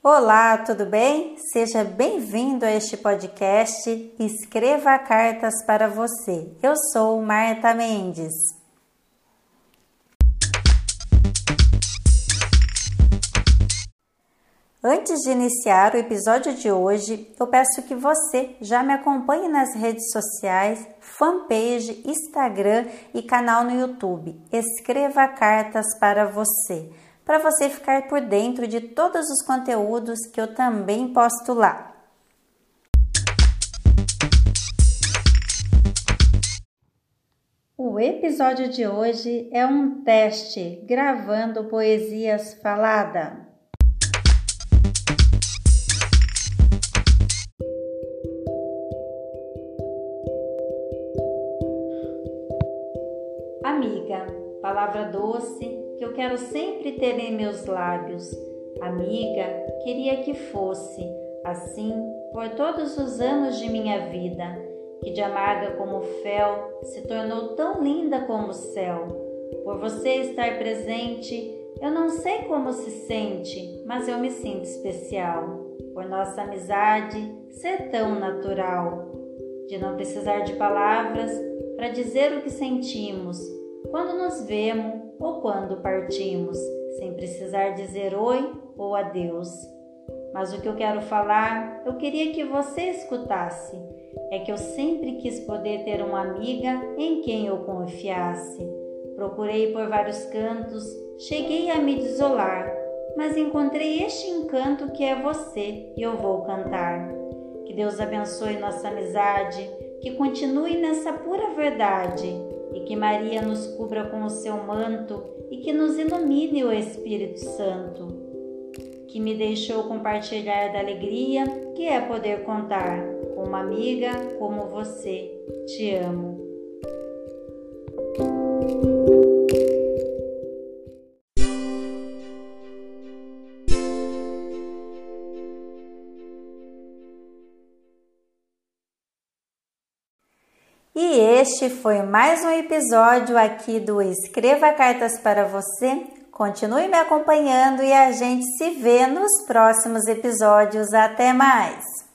Olá, tudo bem? Seja bem-vindo a este podcast Escreva Cartas para Você. Eu sou Marta Mendes. Antes de iniciar o episódio de hoje, eu peço que você já me acompanhe nas redes sociais, fanpage, Instagram e canal no YouTube. Escreva cartas para você, para você ficar por dentro de todos os conteúdos que eu também posto lá. O episódio de hoje é um teste gravando poesias falada. Amiga, palavra doce que eu quero sempre ter em meus lábios. Amiga, queria que fosse assim por todos os anos de minha vida, que de amarga como fel se tornou tão linda como o céu. Por você estar presente, eu não sei como se sente, mas eu me sinto especial. Por nossa amizade ser tão natural, de não precisar de palavras para dizer o que sentimos quando nos vemos ou quando partimos, sem precisar dizer oi ou adeus. Mas o que eu quero falar, eu queria que você escutasse. É que eu sempre quis poder ter uma amiga em quem eu confiasse. Procurei por vários cantos, cheguei a me desolar, mas encontrei este encanto que é você e eu vou cantar. Que Deus abençoe nossa amizade, que continue nessa pura verdade e que Maria nos cubra com o seu manto e que nos ilumine o Espírito Santo, que me deixou compartilhar da alegria que é poder contar com uma amiga como você. Te amo. E este foi mais um episódio aqui do Escreva Cartas para Você. Continue me acompanhando e a gente se vê nos próximos episódios. Até mais!